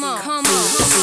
come on, come on.